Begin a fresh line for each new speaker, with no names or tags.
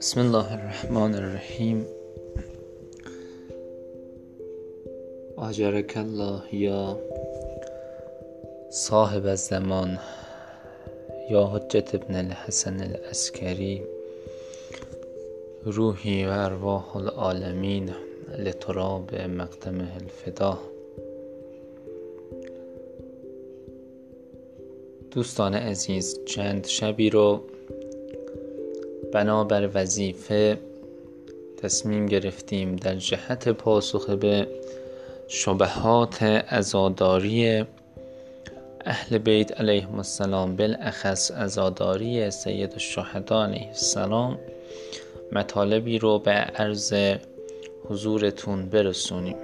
بسم الله الرحمن الرحیم. آجرک الله یا صاحب الزمان یا حجت ابن الحسن العسکری روحی و ارواح العالمین لتراب مقدمه الفدا. دوستان عزیز چند شبی رو بنابر وظیفه تصمیم گرفتیم در جهت پاسخ به شبهات ازاداری اهل بیت علیهم السلام بالاخص ازاداری سید الشهدا علیه السلام مطالبی رو به عرض حضورتون برسونیم.